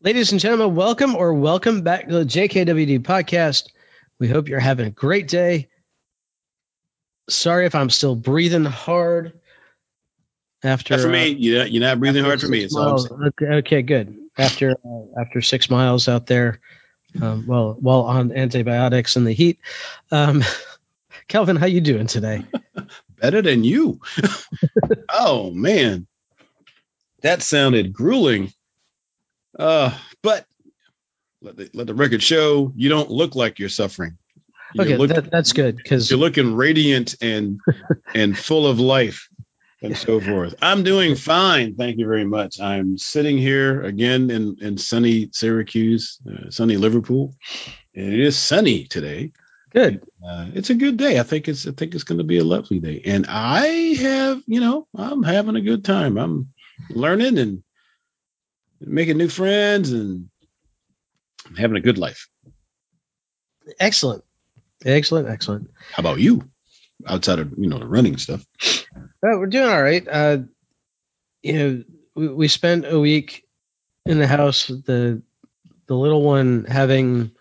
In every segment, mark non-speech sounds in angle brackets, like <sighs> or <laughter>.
Ladies and gentlemen, welcome or welcome back to the JKWD podcast. We hope you're having a great day. Sorry if I'm still breathing hard after. Not for me, uh, you're not, you're not breathing hard for me. six It's all I'm miles. saying. Okay, okay, good. After uh, after six miles out there, um, well, while on antibiotics in the heat. Um, <laughs> Kelvin, how you doing today? <laughs> Better than you. <laughs> oh man, that sounded grueling. Uh, but let the, let the record show you don't look like you're suffering. You're, Okay, look- that, that's good because you're looking radiant and and full of life and so forth. I'm doing fine, thank you very much. I'm sitting here again in in sunny Syracuse, uh, sunny Liverpool, and it is sunny today. good. uh, it's a good day. I think it's I think it's going to be a lovely day, and I have you know I'm having a good time. I'm learning and making new friends and having a good life. Excellent, excellent, excellent. How about you? Outside of you know the running stuff. Uh, we're doing all right. Uh, you know, we, we spent a week in the house. The the little one having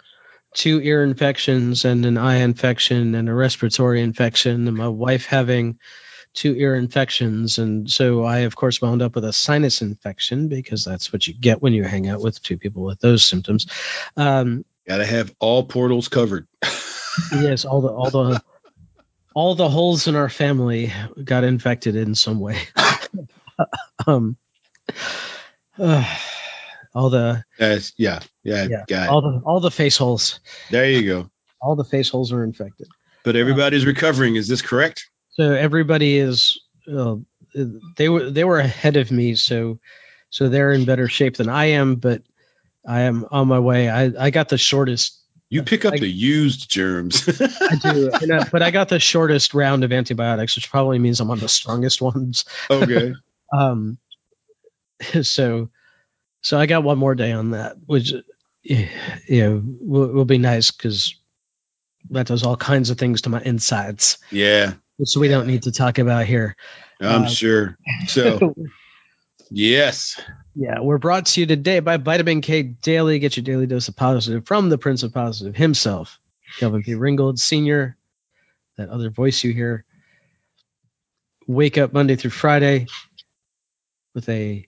two ear infections and an eye infection and a respiratory infection, and my wife having two ear infections, and so I of course wound up with a sinus infection because that's what you get when you hang out with two people with those symptoms. Um, Got to have all portals covered. <laughs> yes, all the all the all the holes in our family got infected in some way. <laughs> um, uh, <sighs> all the yeah, yeah, Yeah, all the all the face holes, There you go. all the face holes are infected. But everybody's recovering. Is this correct? So everybody is uh, they were they were ahead of me, so so they're in better shape than I am, but I am on my way. I I got the shortest. You pick up I- the used germs. I do, and I, but I got the shortest round of antibiotics, which probably means I'm on the strongest ones. okay. <laughs> Um, so, so I got one more day on that, which, you know, will, will be nice because that does all kinds of things to my insides, Yeah, which we don't need to talk about here. I'm Uh, sure. So <laughs> yes. yeah, we're brought to you today by Vitamin K Daily. Get your daily dose of positive from the Prince of Positive himself, Kelvin P. Ringgold Sr., that other voice you hear. Wake up Monday through Friday with a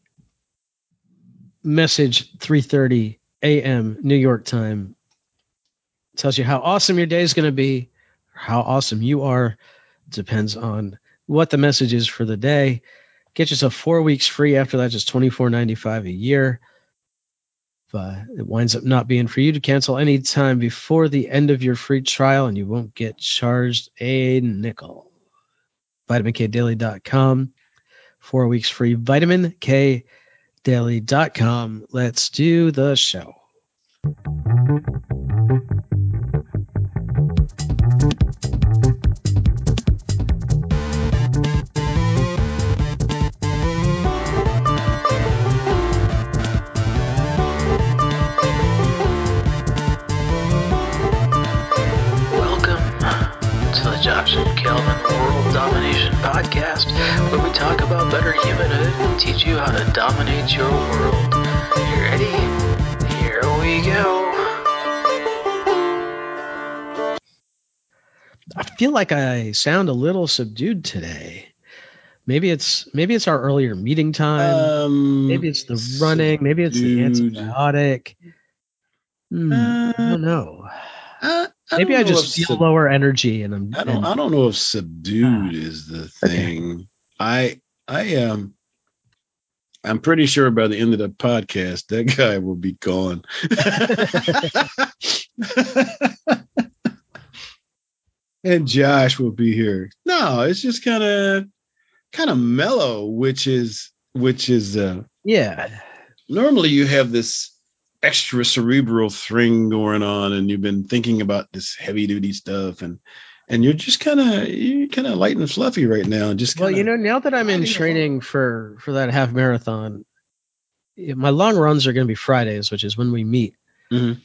message 3:30 a.m. New York time. Tells you how awesome your day is going to be, how awesome you are. Depends on what the message is for the day. Get yourself four weeks free after that, just twenty four ninety five a year. But it winds up not being for you to cancel any time before the end of your free trial, and you won't get charged a nickel. VitaminKDaily.com. Four weeks free. VitaminKDaily.com. Let's do the show. About better humanhood and teach you how to dominate your world. You ready? Here we go. I feel like I sound a little subdued today. Maybe it's maybe it's our earlier meeting time. Um, maybe it's the running. Maybe it's the subdued. antibiotic. Hmm, I Uh, don't know. I, I Maybe don't I know just feel sub- lower energy, and I'm. I don't. and- I don't know if subdued is the Okay. thing. I. am. um. I'm pretty sure by the end of the podcast, that <laughs> guy will be gone. <laughs> and Josh will be here. No, it's just kind of, kind of mellow, which is, which is. uh yeah, normally you have this extra cerebral thing going on and you've been thinking about this heavy duty stuff and and you're just kind of you're kind of light and fluffy right now just well, kinda, you know, now that I'm in riding training for for that half marathon, my long runs are going to be Fridays, which is when we meet. Mhm.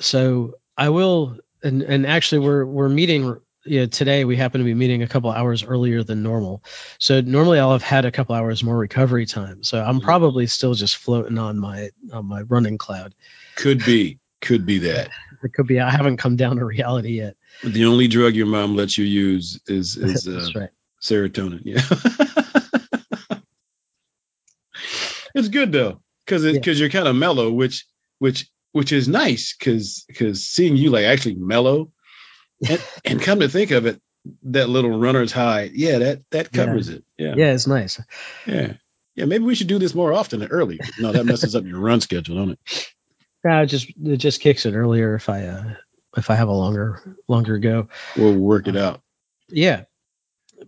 So I will, and and actually, we're we're meeting you know, today we happen to be meeting a couple hours earlier than normal. So normally I'll have had a couple hours more recovery time. So I'm Mhm. probably still just floating on my on my running cloud. Could be. Could be that. <laughs> It could be I haven't come down to reality yet. The only drug your mom lets you use is <laughs> is uh, right. serotonin. Yeah. <laughs> it's good though, because Yeah. because you're kind of mellow, which which which is nice, because because seeing you like actually mellow, and, and come to think of it, that little runner's high, yeah, that that Yeah. covers it. Yeah. Yeah, it's nice. yeah, yeah. Maybe we should do this more often and early. No, that messes up your run schedule, don't it? Yeah, it just it just kicks it earlier if I uh if I have a longer longer go. We'll work it out. Yeah.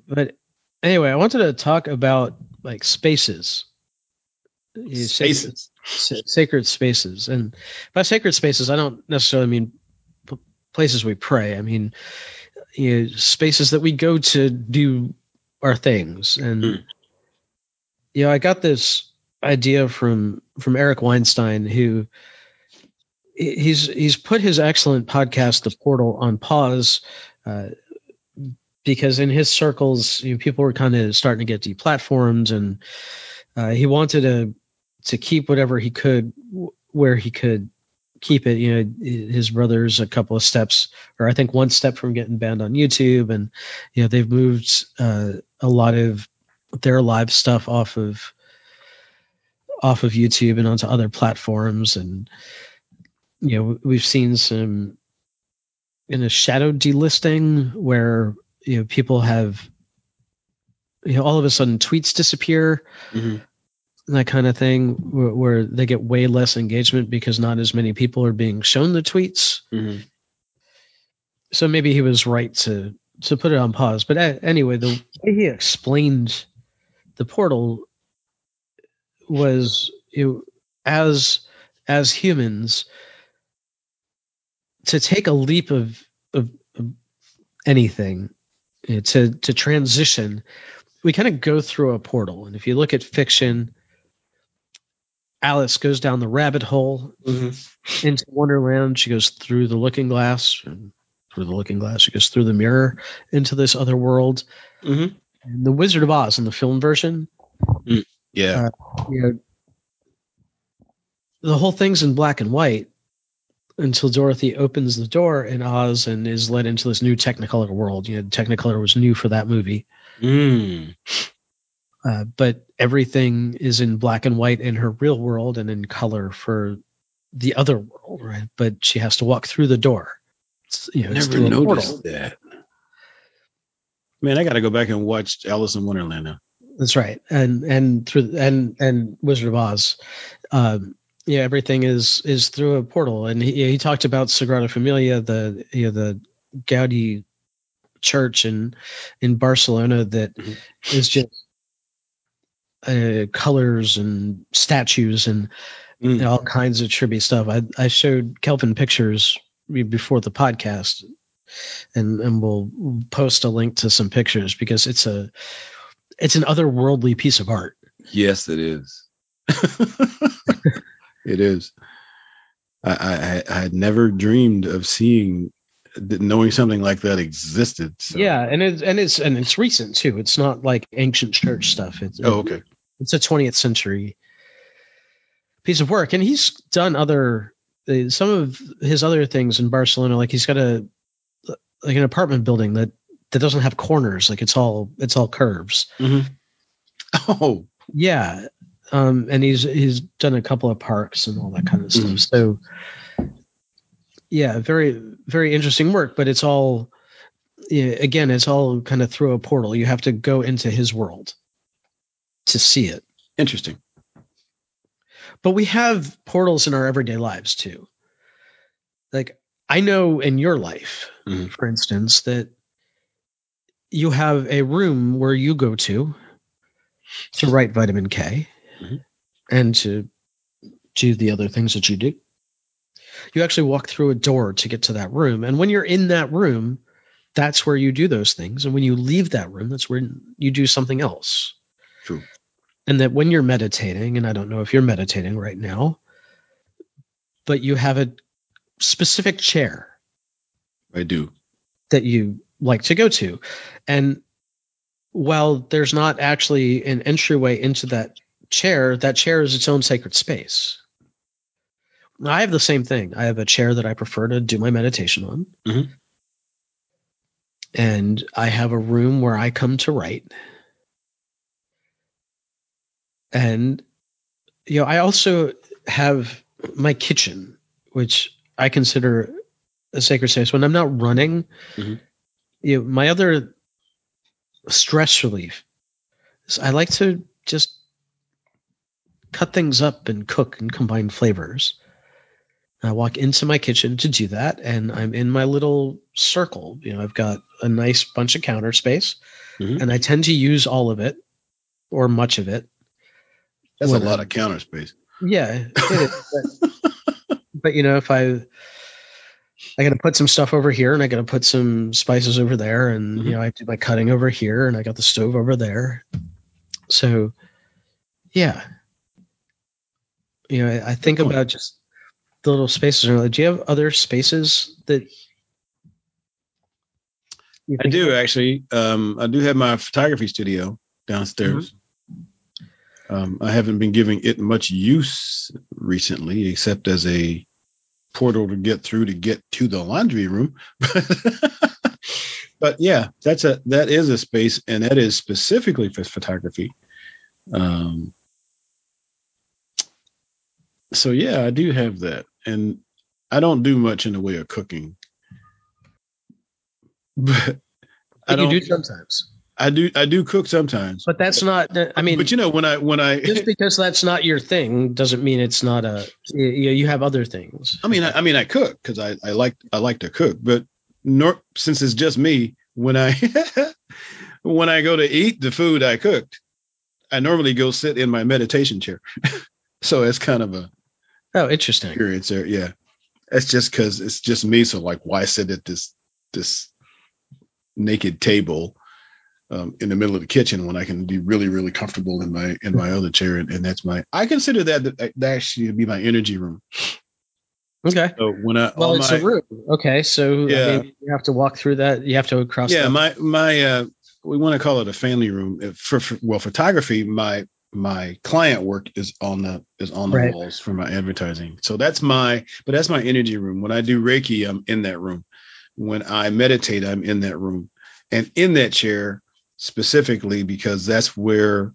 But anyway, I wanted to talk about like spaces. Spaces. sa- sacred spaces and by sacred spaces i don't necessarily mean p- places we pray i mean you know, spaces that we go to do our things and Mm. you know i got this idea from from eric weinstein who he's he's put his excellent podcast the portal on pause uh, because in his circles you know, people were kind of starting to get deplatformed and uh, he wanted to to keep whatever he could where he could keep it. You know, his brother's a couple of steps, or I think one step from getting banned on YouTube, and you know they've moved uh, a lot of their live stuff off of off of YouTube and onto other platforms, and you know we've seen some in a shadow delisting where you know people have you know all of a sudden tweets disappear Mhm. that kind of thing where, where they get way less engagement because not as many people are being shown the tweets Mhm. so maybe he was right to to put it on pause but a- anyway the way he explained the portal was you know, as as humans to take a leap of of, of anything you know, to to transition we kind of go through a portal and if you look at fiction alice goes down the rabbit hole Mhm. into wonderland she goes through the looking glass and through the looking glass she goes through the mirror into this other world Mhm. and the wizard of oz in the film version Yeah. you know the whole thing's in black and white until Dorothy opens the door in Oz and is led into this new Technicolor world. You know, Technicolor was new for that movie, Mm. uh, but everything is in black and white in her real world and in color for the other world, right? But she has to walk through the door. It's, you know, Never noticed that. Man, I got to go back and watch Alice in Wonderland now. That's right, and and through and and Wizard of Oz, um, yeah, everything is is through a portal. And he, he talked about Sagrada Familia, the you know, the Gaudi church in in Barcelona that Mhm. is just uh, colors and statues and Mm. know, all kinds of trippy stuff. I I showed Kelvin pictures before the podcast, and and we'll post a link to some pictures because it's a it's an otherworldly piece of art. Yes, it is. <laughs> <laughs> it is. I, I I had never dreamed of seeing, knowing something like that existed. So. Yeah, and it's and it's and it's recent too. It's not like ancient church stuff. It's Oh, okay. it's a 20th century piece of work, and he's done other uh, some of his other things in Barcelona. Like he's got a like an apartment building that that doesn't have corners. Like it's all it's all curves. hmm <laughs> Oh, Yeah, um, and he's he's done a couple of parks and all that kind of stuff. Mhm. So yeah, very very interesting work. But it's all again, it's all kind of through a portal. You have to go into his world to see it. interesting. But we have portals in our everyday lives too. Like I know in your life, Mhm. for instance, that you have a room where you go to to write vitamin K Mhm. and to do the other things that you do. You actually walk through a door to get to that room. And when you're in that room, that's where you do those things. And when you leave that room, that's where you do something else. True. And that when you're meditating, and I don't know if you're meditating right now, but you have a specific chair I do. that you like to go to. And while there's not actually an entryway into that chair, that chair is its own sacred space. I have the same thing. I have a chair that I prefer to do my meditation on. Mhm. And I have a room where I come to write. And you know, I also have my kitchen, which I consider a sacred space. When I'm not running, Mhm. you know, my other stress relief is I like to just cut things up and cook and combine flavors. I walk into my kitchen to do that, and I'm in my little circle. You know, I've got a nice bunch of counter space, Mhm. and I tend to use all of it or much of it. That's a lot I'm- of counter space. Yeah, it is. But, <laughs> but you know, if I I got to put some stuff over here, and I got to put some spices over there, and Mhm. you know, I do my cutting over here, and I got the stove over there. So, yeah, you know, I, think about just the little spaces. around. Do you have other spaces that? I do actually. Um, I do have my photography studio downstairs. Um, I haven't been giving it much use recently, except as a portal to get through to get to the laundry room. <laughs> but yeah, that's a that is a space, and that is specifically for photography. Um, so yeah, I do have that, and I don't do much in the way of cooking, <laughs> but I But you don't. do sometimes, I do. I do cook sometimes. but that's not. I mean, but you know when I when I just <laughs> because that's not your thing doesn't mean it's not a. You, you have other things. I mean, I, I mean, I cook because I, I like I like to cook, but nor, since it's just me, when I <laughs> when I go to eat the food I cooked, I normally go sit in my meditation chair. so it's kind of a Oh, interesting. experience there. Yeah, that's just because it's just me. So like, why sit at this this naked table um, in the middle of the kitchen when I can be really really comfortable in my in my other chair? And, and that's my I consider that that actually to be my energy room. Okay. So when I Well, it's my, a room. Okay, so Yeah. I mean, you have to walk through that. You have to cross. yeah my my uh we want to call it a family room for, for well photography my my client work is on the is on the Right. walls for my advertising. So that's my but that's my energy room. When i do reiki i'm in that room. When i meditate i'm in that room. And in that chair specifically because that's where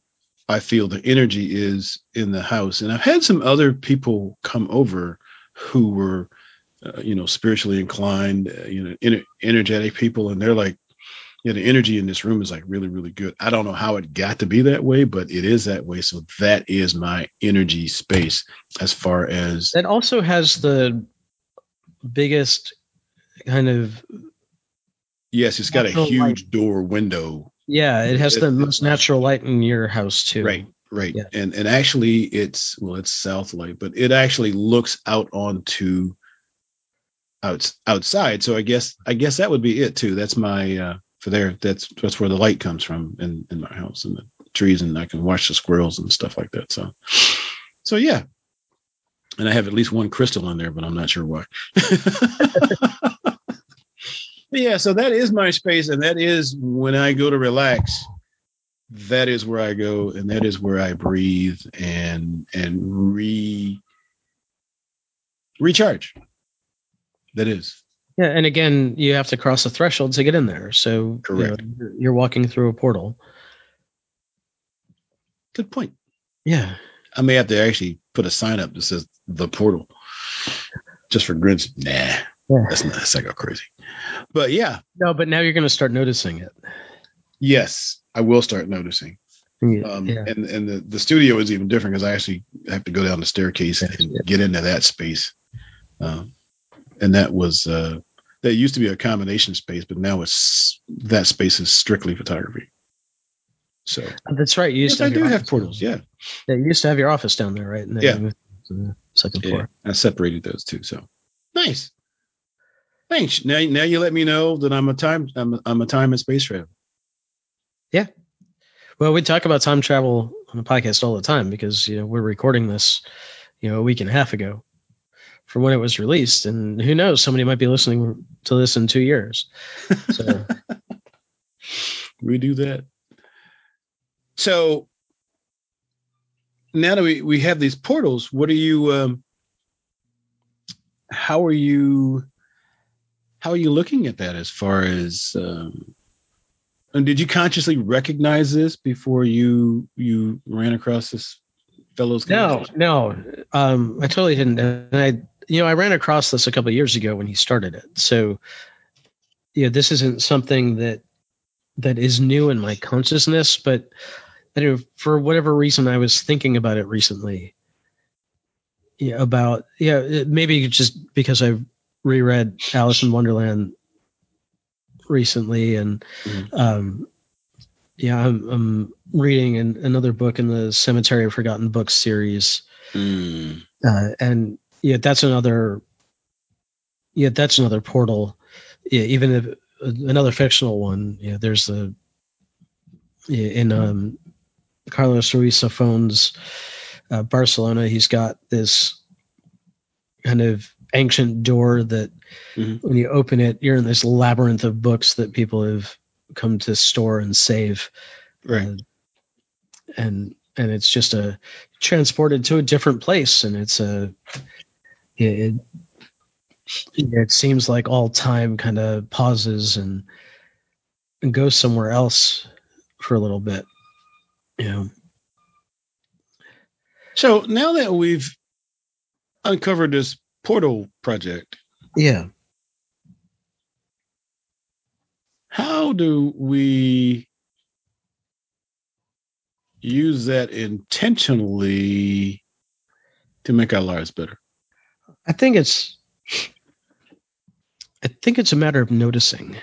i feel the energy is in the house. And i've had some other people come over who were uh, you know spiritually inclined uh, you know ener- energetic people and they're like yeah, the energy in this room is like really, really good. I don't know how it got to be that way, but it is that way. So that is my energy space as far as That also has the biggest kind of yes, it's got a huge door window. yeah. It has It- the most natural light in your house too. Right, right. Yeah. And and actually it's well, it's south light, but it actually looks out onto outs outside. So I guess I guess that would be it too. That's my uh for there. That's that's where the light comes from in in my house and the trees, and I can watch the squirrels and stuff like that. So so yeah. And I have at least one crystal in there, but I'm not sure why. <laughs> Yeah, so that is my space, and that is when I go to relax. That is where I go, and that is where I breathe and and re recharge. That is Yeah, and again, you have to cross a threshold to get in there. So you know, Correct. you're- you're walking through a portal. good point. Yeah. I may have to actually put a sign up that says the portal, just for grins. Nah, Yeah. that's not that's not go crazy. But yeah, No, but now you're going to start noticing it. yes, I will start noticing. Yeah. Um, yeah. And and the, the studio is even different because I actually have to go down the staircase and get into that space. Um, and that was uh, that used to be a combination space, but now it's that space is strictly photography. So That's right. You used yes, to I have do have portals. Yeah, Yeah, you used to have your office down there, right? And then Yeah. you to the second yeah. floor. I separated those two. So nice. Thanks. Now, now you let me know that I'm a time I'm a, I'm a time and space traveler. Yeah. Well, we talk about time travel on the podcast all the time because you know we're recording this, you know, a week and a half ago. From when it was released, and who knows, somebody might be listening to this in two years. So <laughs> we do that. So now that we, we have these portals, what are you um how are you how are you looking at that as far as um and did you consciously recognize this before you you ran across this fellow's no, no, um, I totally didn't. And I, you know, I ran across this a couple of years ago when he started it. So, yeah, this isn't something that that is new in my consciousness, but I know, for whatever reason, I was thinking about it recently. Yeah, about yeah, maybe just because I've reread Alice in Wonderland recently, and Mhm. um, yeah, I'm, I'm reading an, another book in the Cemetery of Forgotten Books series, Mm, uh, and yeah, that's another. Yeah, that's another portal. Yeah, even if another fictional one. Yeah, there's the yeah, in um, Carlos Ruiz Zafón's uh, Barcelona. He's got this kind of ancient door that Mhm. when you open it, you're in this labyrinth of books that people have come to store and save. right. Uh, and and it's just a transported to a different place, and it's a it, it, it seems like all time kind of pauses and and goes somewhere else for a little bit. You know, So now that we've uncovered this portal project, yeah. how do we use that intentionally to make our lives better? I think it's I think it's a matter of noticing.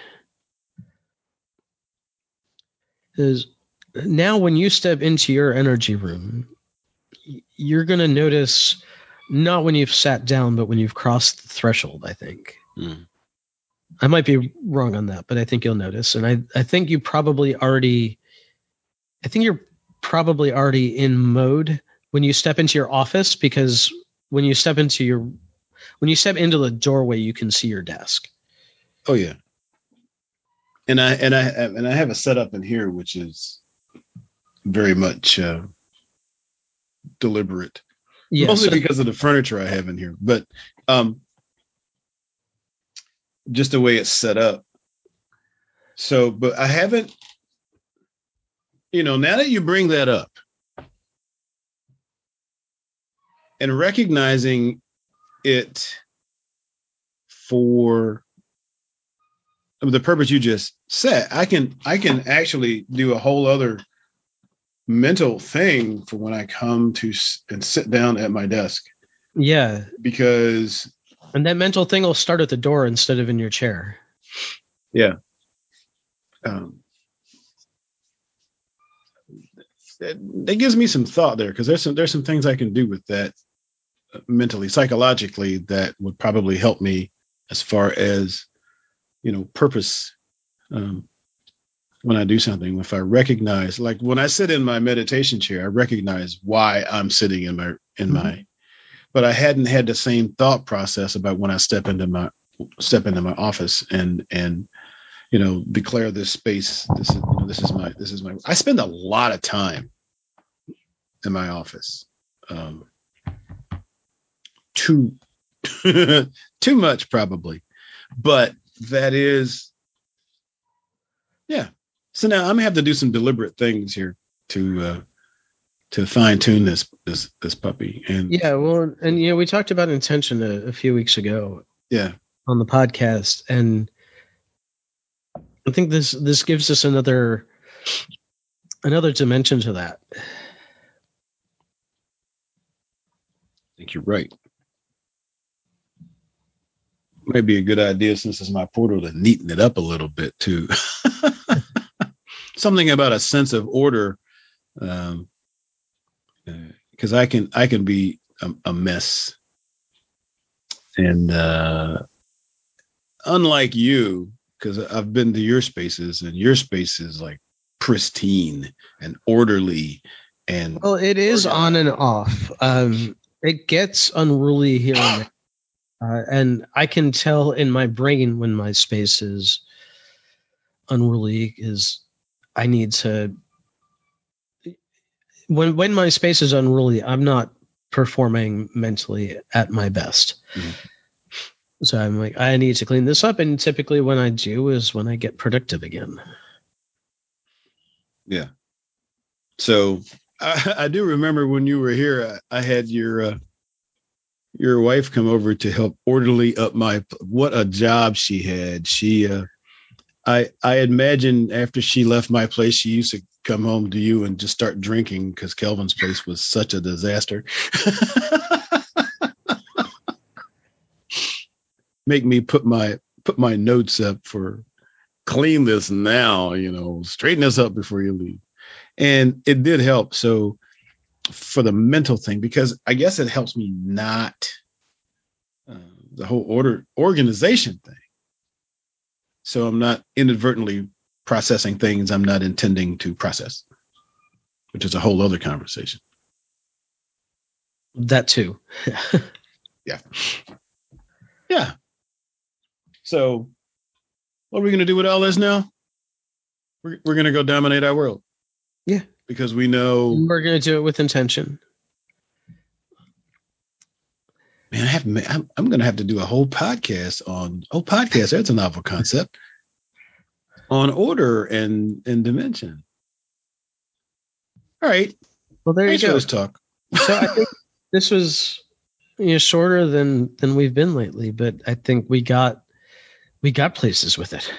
Is now when you step into your energy room, you're going to notice not when you've sat down, but when you've crossed the threshold. I think Mm. I might be wrong on that, but I think you'll notice, and I I think you probably already, I think you're probably already in mode when you step into your office because when you step into your when you step into the doorway, you can see your desk. Oh yeah. And I and I and I have a setup in here which is very much uh, deliberate. Yeah, mostly so- because of the furniture I have in here, but um, just the way it's set up. So, but I haven't, you know, now that you bring that up and recognizing it for the purpose you just said, I can I can actually do a whole other mental thing for when I come to s- and sit down at my desk. Yeah, because and that mental thing will start at the door instead of in your chair. Yeah. Um, that, that gives me some thought there because there's some there's some things I can do with that mentally, psychologically that would probably help me as far as you know purpose um, when I do something. If I recognize, like when I sit in my meditation chair, I recognize why I'm sitting in my in my, but I hadn't had the same thought process about when I step into my step into my office and and you know declare this space this is you know, this is my this is my i spend a lot of time in my office um too <laughs> too much probably. But that is yeah. So now i'm gonna have to do some deliberate things here to uh to fine tune this this this puppy and Yeah, well, and you know, we talked about intention a, a few weeks ago yeah. on the podcast, and I think this this gives us another another dimension to that. i think you're right might be a good idea since it's my portal to neaten it up a little bit too. <laughs> Something about a sense of order, um, because I can I can be a, a mess, and uh, unlike you, because I've been to your spaces, and your space is like pristine and orderly, and Well, it is on and off. Um, it gets unruly here and there. Uh, and I can tell in my brain when my space is unruly is I need to when when my space is unruly, I'm not performing mentally at my best. Mhm. So I'm like, I need to clean this up, and typically when I do is when I get productive again. Yeah. So I, <laughs> I do remember when you were here, I, I had your uh, your wife come over to help orderly up my. What a job she had. She, uh, I I imagine after she left my place, she used to come home to you and just start drinking because Kelvin's place was such a disaster. <laughs> Make me put my put my notes up for clean this now, you know, straighten this up before you leave. And it did help. So for the mental thing, because I guess it helps me not uh, the whole order organization thing. So I'm not inadvertently processing things I'm not intending to process, which is a whole other conversation. That too. <laughs> Yeah. Yeah. So what are we going to do with all this now? We're, we're going to go dominate our world. Yeah. Because we know We're gonna do it with intention. man, I have I'm, I'm gonna have to do a whole podcast on oh podcast. That's a novel concept on order and and dimension. All right, Well, there thanks you go. this talk. so I think <laughs> this was you know shorter than than we've been lately, but I think we got we got places with it.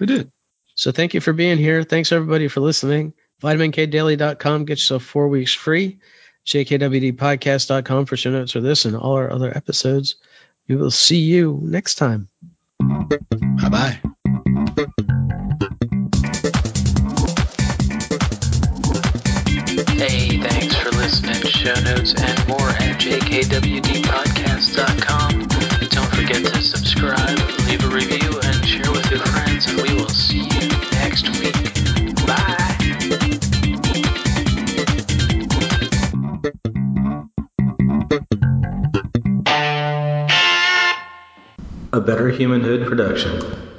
We did. So thank you for being here. Thanks everybody for listening. VitaminKDaily.com gets yourself four weeks free. JKWDpodcast.com for show notes for this and all our other episodes. We will see you next time. Bye bye. Hey, thanks for listening. Show notes and more at jkwdpodcast.com. Don't forget to subscribe, A Better Humanhood production.